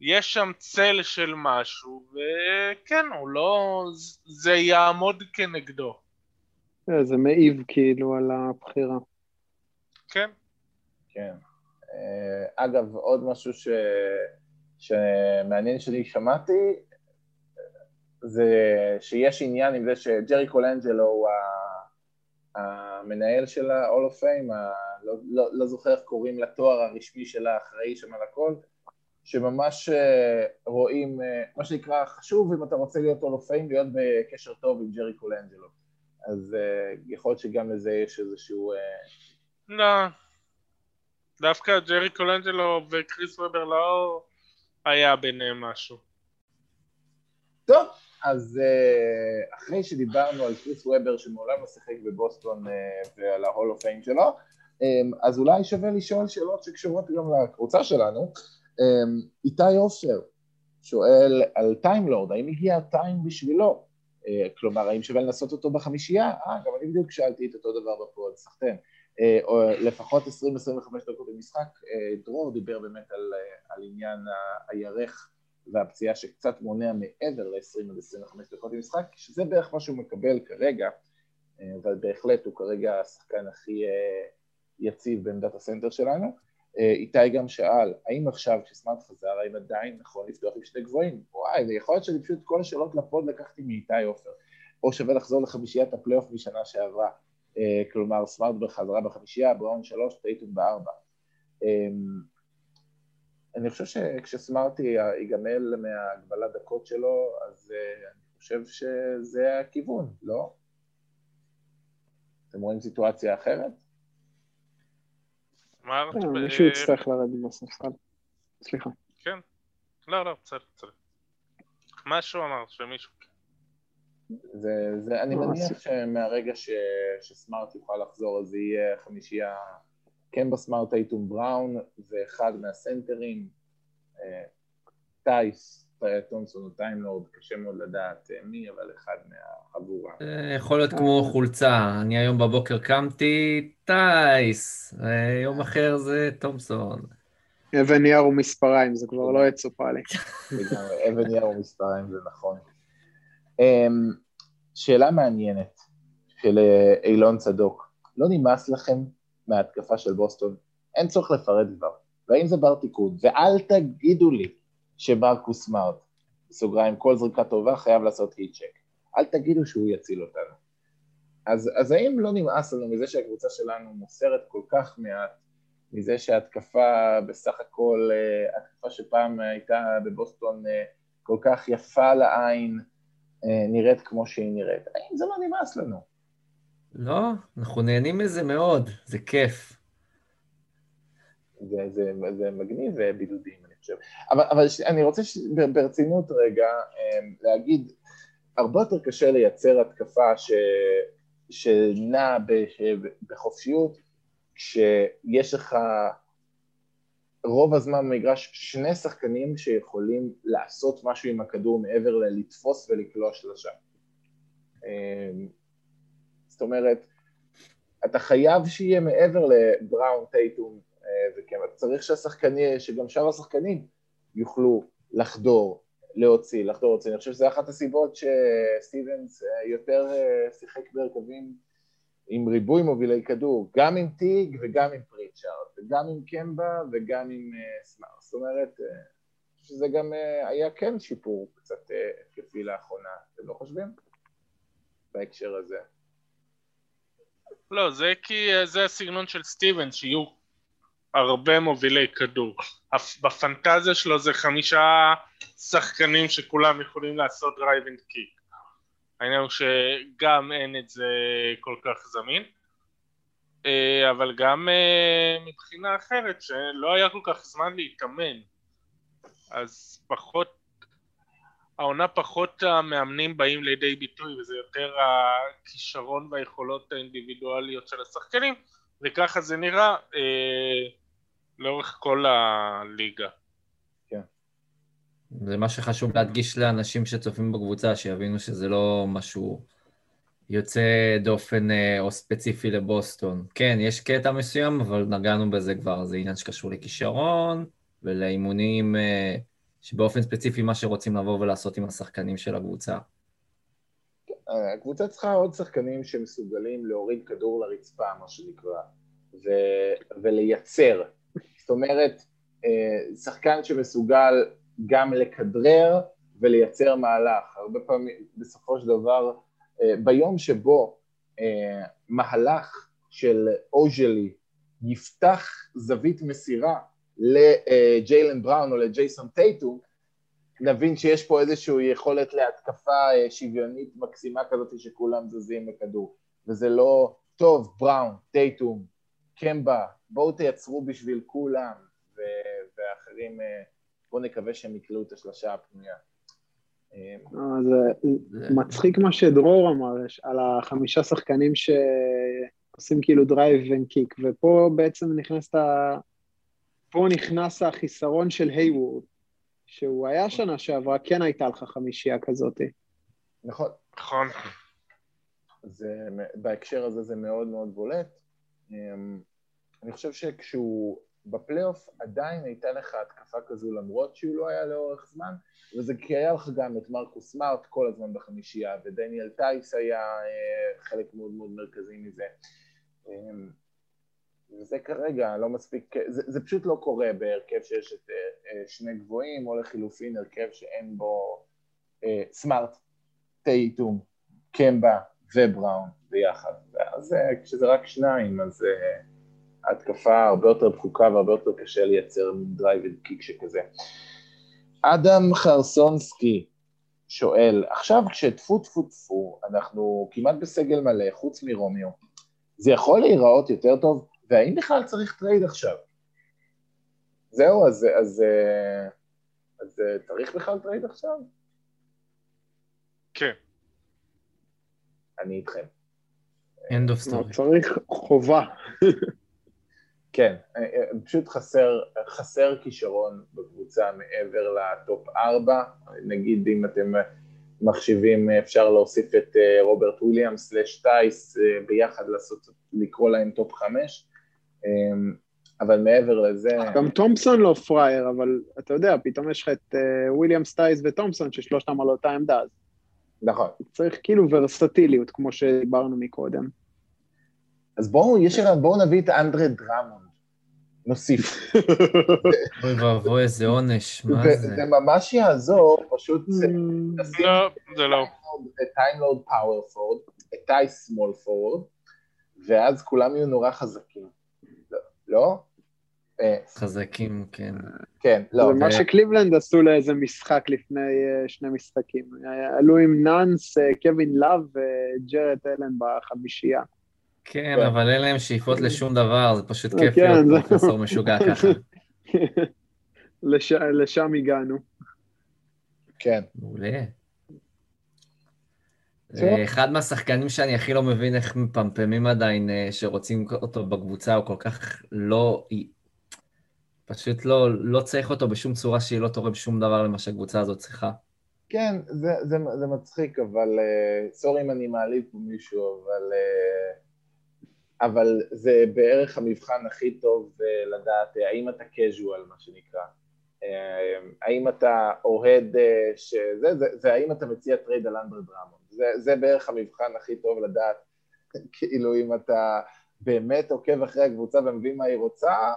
יש שם צל של משהו, וכן, הוא לא... זה יעמוד כנגדו. אה, זה מעיב כאילו על הבחירה. כן. כן. Uh, אגב, עוד משהו ש... שמעניין שאני שמעתי, זה שיש עניין עם זה שג'רי קולנג'לו הוא המנהל של ה-all of fame, לא, לא, לא זוכר איך קוראים לתואר הרשמי של האחראי שם על הכל, שממש אה, רואים, אה, מה שנקרא, חשוב אם אתה רוצה להיות all of fame, להיות בקשר טוב עם ג'רי קולנג'לו. אז אה, יכול להיות שגם לזה יש איזשהו... לא, דווקא ג'רי קולנג'לו וקריס וובר לא היה ביניהם משהו. טוב, אז אה, אחרי שדיברנו על קריס וובר שמעולם לא שיחק בבוסטון אה, ועל ה Hall of Fame שלו, אה, אז אולי שווה לשאול שאלות שקשורות גם לקבוצה שלנו. איתי עופר שואל על טיימלורד, האם הגיע ה time בשבילו? כלומר, האם שווה לנסות אותו בחמישייה? אה, גם אני בדיוק שאלתי את אותו דבר בפועל, סחטיין. או לפחות 20-25 דקות במשחק. דרור דיבר באמת על, על עניין הירך והפציעה שקצת מונע מעבר ל-20 עד 25 דקות במשחק, שזה בערך מה שהוא מקבל כרגע, אבל בהחלט הוא כרגע השחקן הכי יציב בעמדת הסנטר שלנו. איתי גם שאל, האם עכשיו כשסמארט חזר, האם עדיין נכון לפתוח עם שני גבוהים? וואי, זה יכול להיות שאני פשוט כל השאלות לפוד לקחתי מאיתי עופר. או שווה לחזור לחמישיית הפלייאוף משנה שעברה. אה, כלומר סמארט בחזרה בחמישייה, בראון שלוש, טייטון בארבע. אני חושב שכשסמארט ייגמל מהגבלת דקות שלו, אז אה, אני חושב שזה הכיוון, לא? אתם רואים סיטואציה אחרת? סמארט... אה, מישהו יצטרך לרדת בספסל. סליחה. כן. לא, לא, בסדר, בסדר. משהו אמר שמישהו... זה, זה, אני לא, מניח שמהרגע ש, שסמארט יוכל לחזור אז יהיה חמישייה כן בסמארט אייטום בראון ואחד מהסנטרים אה, טייס, תומסון או טיימלורד, קשה מאוד לדעת אה, מי, אבל אחד מהחבורה. יכול להיות כמו חולצה, אני היום בבוקר קמתי, טייס, יום אחר זה תומסון. אבן נייר ומספריים, זה כבר לא יצא פה לי. אבן נייר ומספריים, זה נכון. אמ, שאלה מעניינת של אה, אילון צדוק, לא נמאס לכם מההתקפה של בוסטון? אין צורך לפרט כבר, והאם זה בר תיקון? ואל תגידו לי שמרקוס סמארט, בסוגריים, כל זריקה טובה חייב לעשות heat check. אל תגידו שהוא יציל אותנו. אז, אז האם לא נמאס לנו מזה שהקבוצה שלנו מוסרת כל כך מעט, מזה שההתקפה בסך הכל, אה, התקפה שפעם הייתה בבוסטון אה, כל כך יפה לעין, אה, נראית כמו שהיא נראית. האם זה לא נמאס לנו? לא, אנחנו נהנים מזה מאוד, זה כיף. זה, זה, זה מגניב אה, בידודים, אני חושב. אבל, אבל ש, אני רוצה ש, ברצינות רגע אה, להגיד, הרבה יותר קשה לייצר התקפה ש, שנעה בחופשיות, כשיש לך רוב הזמן במגרש שני שחקנים שיכולים לעשות משהו עם הכדור מעבר ללתפוס ולקלוע שלושה. אומרת, אתה חייב שיהיה מעבר לבראון, טייטום אה, וקמט. צריך שהשחקנים, שגם שאר השחקנים יוכלו לחדור, להוציא, לחדור, להוציא. אני חושב שזו אחת הסיבות שסטיבנס אה, יותר אה, שיחק בהרכבים עם ריבוי מובילי כדור, גם עם טיג וגם עם פריצ'ארד, וגם עם קמבה וגם עם uh, סמאר. זאת אומרת, שזה גם היה כן שיפור קצת התקפי לאחרונה, אתם לא חושבים? בהקשר הזה. לא, זה כי זה הסגנון של סטיבן, שיהיו הרבה מובילי כדור. בפנטזיה שלו זה חמישה שחקנים שכולם יכולים לעשות drive and kick. העניין הוא שגם אין את זה כל כך זמין, אה, אבל גם אה, מבחינה אחרת שלא היה כל כך זמן להתאמן, אז פחות, העונה פחות המאמנים באים לידי ביטוי וזה יותר הכישרון והיכולות האינדיבידואליות של השחקנים וככה זה נראה אה, לאורך כל הליגה. זה מה שחשוב להדגיש לאנשים שצופים בקבוצה, שיבינו שזה לא משהו יוצא דופן אה, או ספציפי לבוסטון. כן, יש קטע מסוים, אבל נגענו בזה כבר, זה עניין שקשור לכישרון ולאימונים אה, שבאופן ספציפי מה שרוצים לבוא ולעשות עם השחקנים של הקבוצה. הקבוצה צריכה עוד שחקנים שמסוגלים להוריד כדור לרצפה, מה שנקרא, ו- ולייצר. זאת אומרת, אה, שחקן שמסוגל גם לכדרר ולייצר מהלך. הרבה פעמים, בסופו של דבר, אה, ביום שבו אה, מהלך של אוז'לי יפתח זווית מסירה לג'יילן בראון או לג'ייסון טייטום, נבין שיש פה איזושהי יכולת להתקפה אה, שוויונית מקסימה כזאת שכולם זזים בכדור. וזה לא, טוב, בראון, טייטום, קמבה, בואו תייצרו בשביל כולם, ואחרים בואו נקווה שהם יקלעו את השלושה הפנויה. אה, זה מצחיק מה שדרור אמר על החמישה שחקנים שעושים כאילו drive ו kick, ופה בעצם נכנס ה... פה נכנס החיסרון של היוורד, שהוא היה שנה שעברה, כן הייתה לך חמישייה כזאת. נכון. נכון. זה, בהקשר הזה זה מאוד מאוד בולט. אמ, אני חושב שכשהוא בפלייאוף עדיין הייתה לך התקפה כזו למרות שהוא לא היה לאורך זמן, וזה כי היה לך גם את מרקוס סמארט כל הזמן בחמישייה, ודניאל טייס היה אה, חלק מאוד מאוד מרכזי מזה. וזה כרגע לא מספיק, זה, זה פשוט לא קורה בהרכב שיש את אה, שני גבוהים, או לחילופין הרכב שאין בו סמארט, טייטום, קמבה ובראון ביחד. ואז כשזה רק שניים, אז ההתקפה הרבה יותר דחוקה והרבה יותר קשה לייצר drive kick שכזה. אדם חרסונסקי שואל, עכשיו כשטפו טפו טפו, אנחנו כמעט בסגל מלא, חוץ מרומיו, זה יכול להיראות יותר טוב? והאם בכלל צריך trade עכשיו? זהו, אז, אז, אז, אז צריך בכלל trade עכשיו? כן. אני איתכם. end of story. צריך חובה. כן, אה, אה, פשוט חסר, חסר כישרון בקבוצה מעבר ל top 4, נגיד אם אתם מחשיבים אפשר להוסיף את אה, רוברט וויליאמס slash טייס ביחד לעשות, לקרוא להם top 5, אבל מעבר לזה... גם תומפסון לא פראייר, אבל אתה יודע, פתאום יש לך את וויליאמס טייס וטומפסון ששלושתם על אותה עמדה. נכון. צריך כאילו ורסטיליות, כמו שדיברנו מקודם. אז בואו, יש לנו, בואו נביא את אנדרה דראמונד. נוסיף. אוי ואבוי, איזה עונש, מה זה? זה ממש יעזור, פשוט זה... לא, זה לא. טיימלורד power forward, טייס small forward, ואז כולם יהיו נורא חזקים. לא? חזקים, כן. כן, לא. זה מה שקליבלנד עשו לאיזה משחק לפני שני משחקים. עלו עם נאנס, קווין לאב וג'רד אלן בחמישייה. כן, אבל אין להם שאיפות לשום דבר, זה פשוט כיף להיות פרופסור משוגע ככה. <laughs> לשם הגענו. כן. מעולה. אחד מהשחקנים שאני הכי לא מבין איך מפמפמים עדיין, שרוצים אותו בקבוצה, הוא כל כך לא... פשוט לא, לא צריך אותו בשום צורה שהיא לא תורם שום דבר למה שהקבוצה הזאת צריכה. כן, זה, זה, זה מצחיק, אבל סורי אם אני מעליב פה מישהו, אבל... אבל זה בערך המבחן הכי טוב אה, לדעת אה, האם אתה casual, מה שנקרא. אה, האם אתה אוהד שזה, זה, זה האם אתה מציע trade על אנדרה דראמונד. זה, זה בערך המבחן הכי טוב לדעת, <laughs> כאילו אם אתה באמת עוקב אחרי הקבוצה ומבין מה היא רוצה,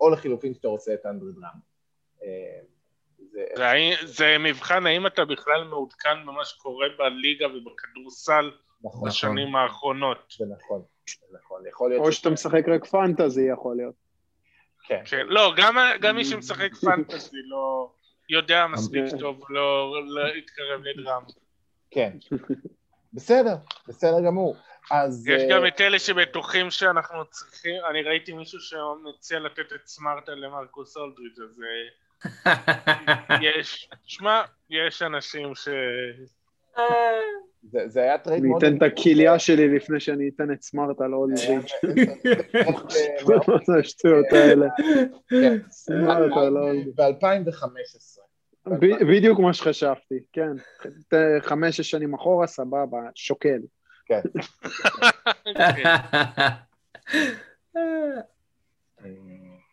או לחילופין שאתה רוצה את אנדרה דראמונד. זה... זה, זה מבחן האם אתה בכלל מעודכן במה שקורה בליגה ובכדורסל נכון, בשנים נכון. האחרונות. זה נכון. נכון, יכול להיות... או שאתה משחק רק fantasy, יכול להיות. כן. כן. לא, גם, גם מי שמשחק <laughs> fantasy לא יודע מספיק טוב לא להתקרב לדראמונד. כן. בסדר, בסדר גמור. אז... יש גם את אלה שבטוחים שאנחנו צריכים, אני ראיתי מישהו שמציע לתת את סמארט על למרקוס אולדריץ', אז יש, שמע, יש אנשים ש... זה, זה היה trade מאוד... אני אתן את הכליה שלי לפני שאני אתן את סמארט על אולדריץ'. מה השטויות האלה? סמארט על אולדריץ'. ב-2015. בדיוק מה שחשבתי, כן. חמש-שש שנים אחורה, סבבה, שוקל. כן.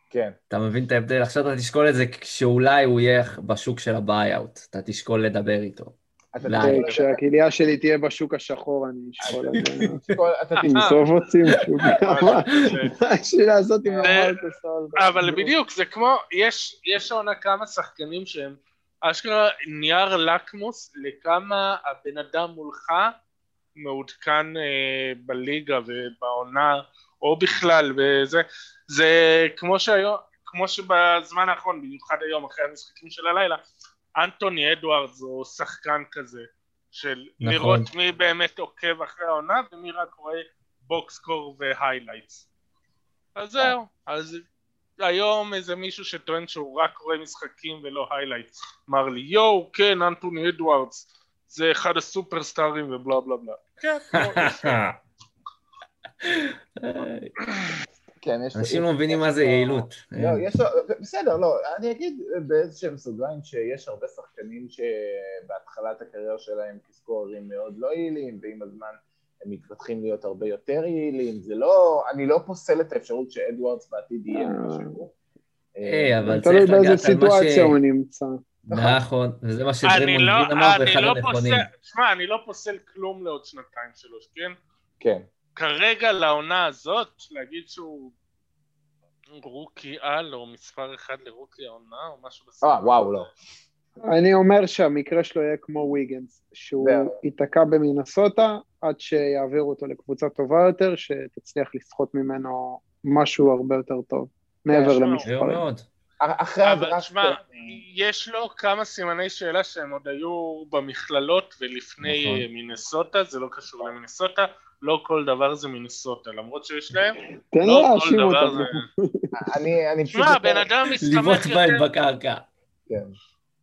כן. אתה מבין את ההבדל? עכשיו אתה תשקול את זה כשאולי הוא יהיה בשוק של ה buyout, אתה תשקול לדבר איתו. כשהכליה שלי תהיה בשוק השחור, אני אשקול את זה. תנזוף אותי משוגע, מה יש לי לעשות עם המרקוס אבל בדיוק, זה כמו, יש עונה כמה שחקנים שהם אשכרה נייר לקמוס לכמה הבן אדם מולך מעודכן אה, בליגה ובעונה, או בכלל, וזה, זה כמו שהיום, כמו שבזמן האחרון, במיוחד היום אחרי המשחקים של הלילה, אנטוני אדוארדס הוא שחקן כזה, של נכון. לראות מי באמת עוקב אחרי העונה ומי רק רואה box score ו highlights. אז זהו, אז היום איזה מישהו שטוען שהוא רק רואה משחקים ולא highlights, אמר לי יואו כן אנטוני אדוארדס זה אחד הסופרסטארים ובלה בלה בלה. כן, <laughs> כן, יש... אנשים לא מבינים מה זה יעילות. לא, יש לו, בסדר, לא, אני אגיד באיזשהם סוגריים שיש הרבה שחקנים שבהתחלת הקריירה שלהם כסקוררים מאוד לא יעילים, ועם הזמן הם מתפתחים להיות הרבה יותר יעילים, זה לא, אני לא פוסל את האפשרות שאדוארדס בעתיד יהיה אה. משהו. היי, אבל תלוי צריך באיזה לגעת על מה ש... סיטואציה הוא נמצא. נכון, וזה מה שדרימון לא, גרין אמר, ואחד אני לא הנכונים. פוסל, שמע, אני לא פוסל כלום לעוד שנתיים שלוש, כן? כן. כרגע לעונה הזאת, להגיד שהוא רוקי על, או מספר אחד לרוקי העונה, או משהו בסדר. אה, וואו, לא. אני אומר שהמקרה שלו יהיה כמו ויגנס, שהוא. ייתקע במינסוטה עד שיעבירו אותו לקבוצה טובה יותר, שתצליח לסחוט ממנו משהו הרבה יותר טוב, מעבר זהו למספרים. מאוד. אחרי אבל הדראפט... שמע, יש לו כמה סימני שאלה שהם עוד היו במכללות ולפני נכון. אה, מינסוטה, זה לא קשור למינסוטה, לא כל דבר זה מינסוטה, למרות שיש להם, תן לא כל דבר. זה... אני, אני פשוט... שמע, הבן אדם לבעוט מסתמך יותר, בקרקע. כן.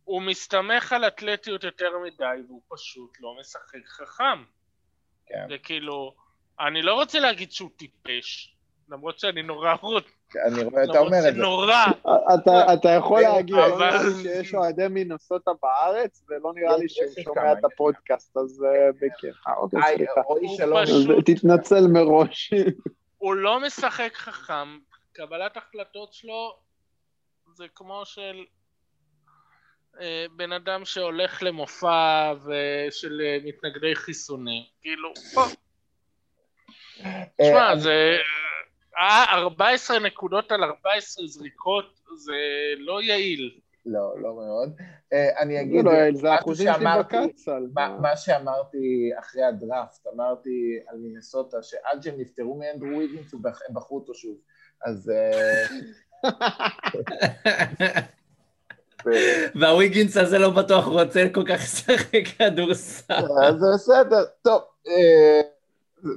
הוא מסתמך על אתלטיות יותר מדי, והוא פשוט לא משחק חכם. כן. וכאילו, אני לא רוצה להגיד שהוא טיפש, למרות שאני נורא רוצה, אני רואה, אתה אומר את זה. שנורא, אתה, יכול אבל- להגיד, שיש אוהדי מינסוטה בארץ, ולא נראה לי שהוא שומע כמה, את הפודקאסט, אז אה, בכיף. אה, אוקיי, סליחה. תתנצל מראש. הוא לא משחק חכם, קבלת החלטות שלו זה כמו של בן אדם שהולך למופע של אה, מתנגדי חיסונים, כאילו, פה, אה, תשמע, אני- זה... אה, 14 נקודות על 14 זריקות זה לא יעיל. לא, לא מאוד. אה, אני זה אגיד, לא יעיל, זה משהו האחוזים שלי שאמרתי- בקצ"ל. מה, שאמרתי אחרי הדראפט, אמרתי על מינסוטה, שעד שהם נפטרו מאנדרו ויגינס, הם בחרו אותו שוב. אז... <laughs> <laughs> אה, והוויגינס הזה לא בטוח רוצה כל כך לשחק כדורסל. אז זה בסדר, טוב, אה,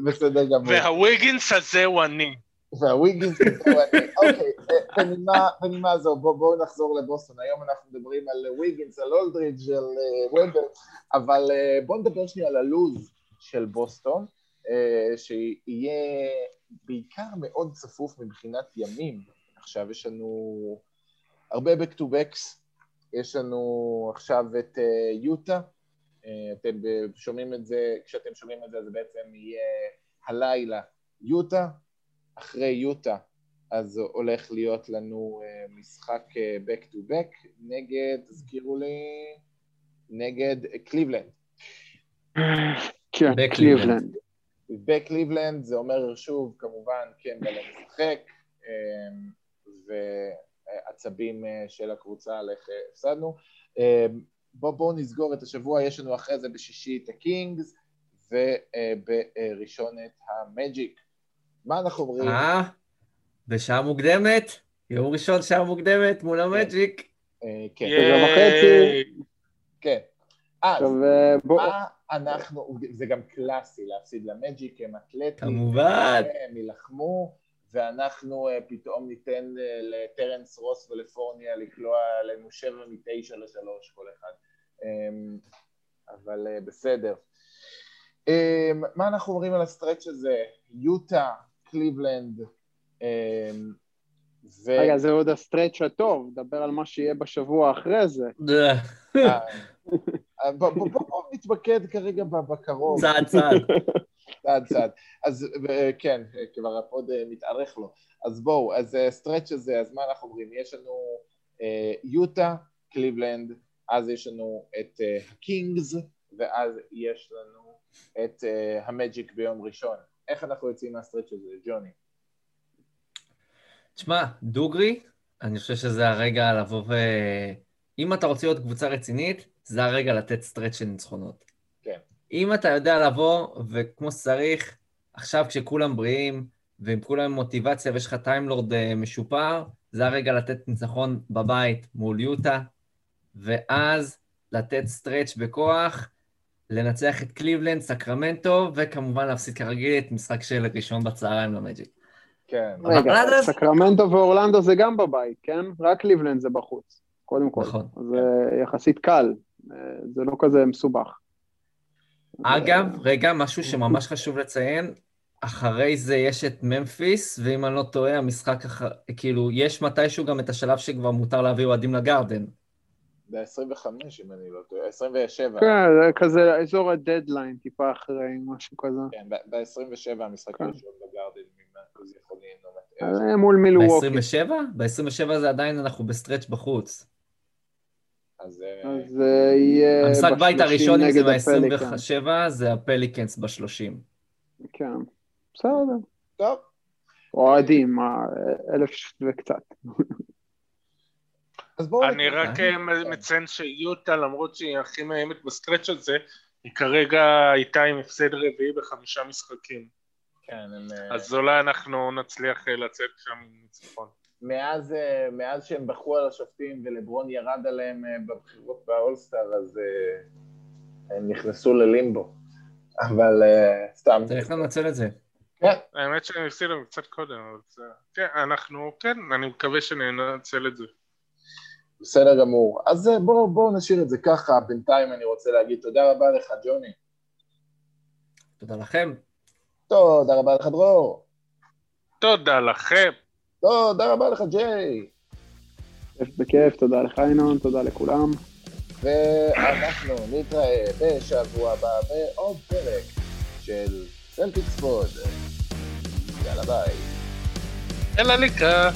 בסדר גמור. והוויגינס הזה הוא אני. והוויגינס, זהו, אני- אוקיי, אה, בנימה- בנימה זו, בוא- בואו נחזור לבוסטון. היום אנחנו מדברים על וויגינס, על אולדריץ', על אה, ובר, אבל אה, בואו נדבר שנייה על הלוז של בוסטון, אה, שיהיה בעיקר מאוד צפוף מבחינת ימים. עכשיו יש לנו הרבה back to backs, יש לנו עכשיו את אה, יוטה, אה, אתם שומעים את זה, כשאתם שומעים את זה זה בעצם יהיה הלילה יוטה, אחרי יוטה אז הולך להיות לנו אה, משחק back to back נגד, תזכירו לי, נגד קליבלנד. כן, בקליבלנד. קליבלנד. בקליבלנד זה אומר שוב כמובן כן בא לשחק ועצבים אה, של הקבוצה על איך אה, הפסדנו. אמ, בואו בוא נסגור את השבוע, יש לנו אחרי זה בשישי את הקינגס ובראשון את המג'יק. מה אנחנו אומרים? אה? בשעה מוקדמת? יום ראשון שעה מוקדמת מול המג'יק. אה, כן, וחצי. כן. אז אה, מה אנחנו, זה גם קלאסי להפסיד למג'יק, הם אתלטים, כמובן. הם יילחמו, ואנחנו אה, פתאום ניתן אה, לטרנס רוס ולפורניה לקלוע עלינו שבע מתשע לשלוש כל אחד. אמ, אבל אה, בסדר. אמ, מה אנחנו אומרים על ה stretch הזה? יוטה, קליבלנד, אמ, ו... רגע, זה עוד ה stretch הטוב, דבר על מה שיהיה בשבוע אחרי זה. אה, אה, בוא, בוא, בוא, בוא נתמקד כרגע בקרוב. צעד צעד. צעד צעד. אז אה, כן, אה, כבר ה pod אה, מתארך לו. אז בואו, אז stretch הזה, אז מה אנחנו אומרים? יש לנו אה, יוטה, קליבלנד, אז יש לנו את אה, הקינגס, ואז יש לנו את אה, המג'יק ביום ראשון. איך אנחנו יוצאים מה stretch הזה, ג'וני? תשמע, דוגרי, אני חושב שזה הרגע לבוא ו... אם אתה רוצה להיות קבוצה רצינית, זה הרגע לתת stretch של ניצחונות. אם אתה יודע לבוא, וכמו שצריך, עכשיו כשכולם בריאים, ועם כולם עם מוטיבציה ויש לך טיימלורד אה, משופר, זה הרגע לתת ניצחון בבית מול יוטה, ואז לתת stretch בכוח, לנצח את קליבלנד, סקרמנטו, וכמובן להפסיד כרגיל את משחק של ראשון בצהריים למג'יק. כן. רגע, אז- סקרמנטו ואורלנדו זה גם בבית, כן? רק קליבלנד זה בחוץ, קודם כל. נכון. זה יחסית קל, אה, זה לא כזה מסובך. אגב, רגע, משהו שממש חשוב לציין, אחרי זה יש את ממפיס, ואם אני לא טועה, המשחק, אח... כאילו, יש מתישהו גם את השלב שכבר מותר להביא אוהדים לגרדן. ב-25 אם אני לא טועה, 27. כן, זה כזה אזור הדדליין, טיפה אחרי, משהו כזה. כן, ב-27 המשחק כן. הראשון ממרכז יכולים. אז אה, מול מילווקי. ב-27? ב-27 זה עדיין אנחנו ב stretch בחוץ. אז אה, אז אה, יהיה המשחק בית ב-30 הראשון, אם זה נגד הפליקאנס. ב-27, זה הפליקנס ב-30. כן, בסדר. טוב, אוהדים, אלף וקצת. אז בואו... אני רק אה, מציין שיוטה, למרות שהיא הכי מאיימת ב stretch הזה, היא כרגע איתה עם הפסד רביעי בחמישה משחקים. כן, הם... אז אולי אנחנו נצליח לצאת שם עם ניצחון. מאז, אה, מאז שהם בכו על השופטים ולברון ירד עליהם אה, בבחירות באולסטאר, אז אה, הם נכנסו ללימבו. אבל סתם. צריך לנצל את זה. כן, האמת שהם הפסידו קצת קודם, אבל זה... כן, אנחנו, כן, אני מקווה שננצל את זה. בסדר גמור. אז בואו בוא נשאיר את זה ככה. בינתיים אני רוצה להגיד תודה רבה לך, ג'וני. תודה לכם. תודה רבה לך, דרור. תודה לכם. תודה רבה לך, ג'יי. כיף בכיף, תודה לך ינון, תודה לכולם. ואנחנו נתראה בשבוע הבא בעוד פרק של סלטיקס פוד. יאללה ביי. אלא ליקה.